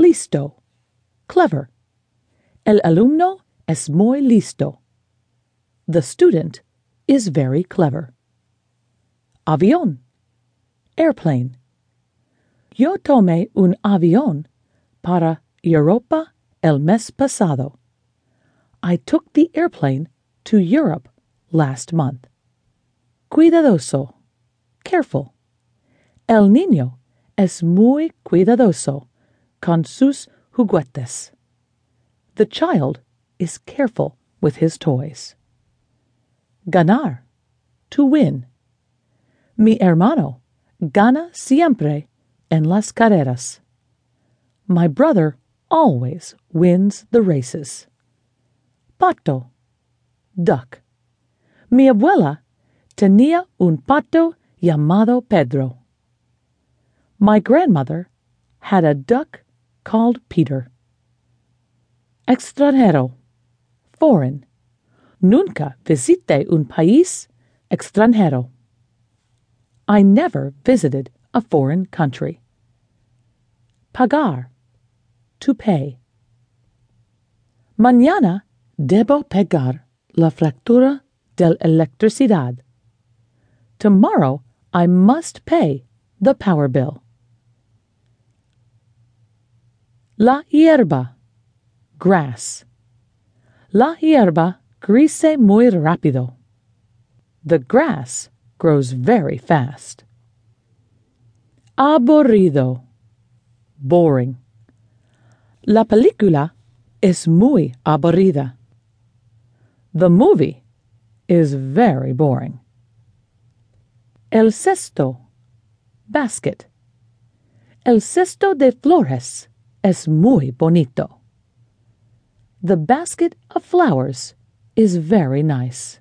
listo, clever. El alumno es muy listo. The student is very clever. Avión, airplane. Yo tomé un avión para Europa el mes pasado. I took the airplane to Europe last month. Cuidadoso, careful. El niño es muy cuidadoso con sus juguetes. The child is careful with his toys. Ganar, to win. Mi hermano gana siempre en las carreras. My brother always wins the races. Pato, duck. Mi abuela tenía un pato llamado Pedro. My grandmother had a duck called Peter. Extranjero, foreign. Nunca visité un país extranjero. I never visited a foreign country. Pagar, to pay. Mañana debo pagar la factura de electricidad. Tomorrow I must pay the power bill. La hierba, grass. La hierba crece muy rápido. The grass grows very fast. Aburrido, boring. La película es muy aburrida. The movie is very boring. El cesto, basket. El cesto de flores es muy bonito. The basket of flowers is very nice.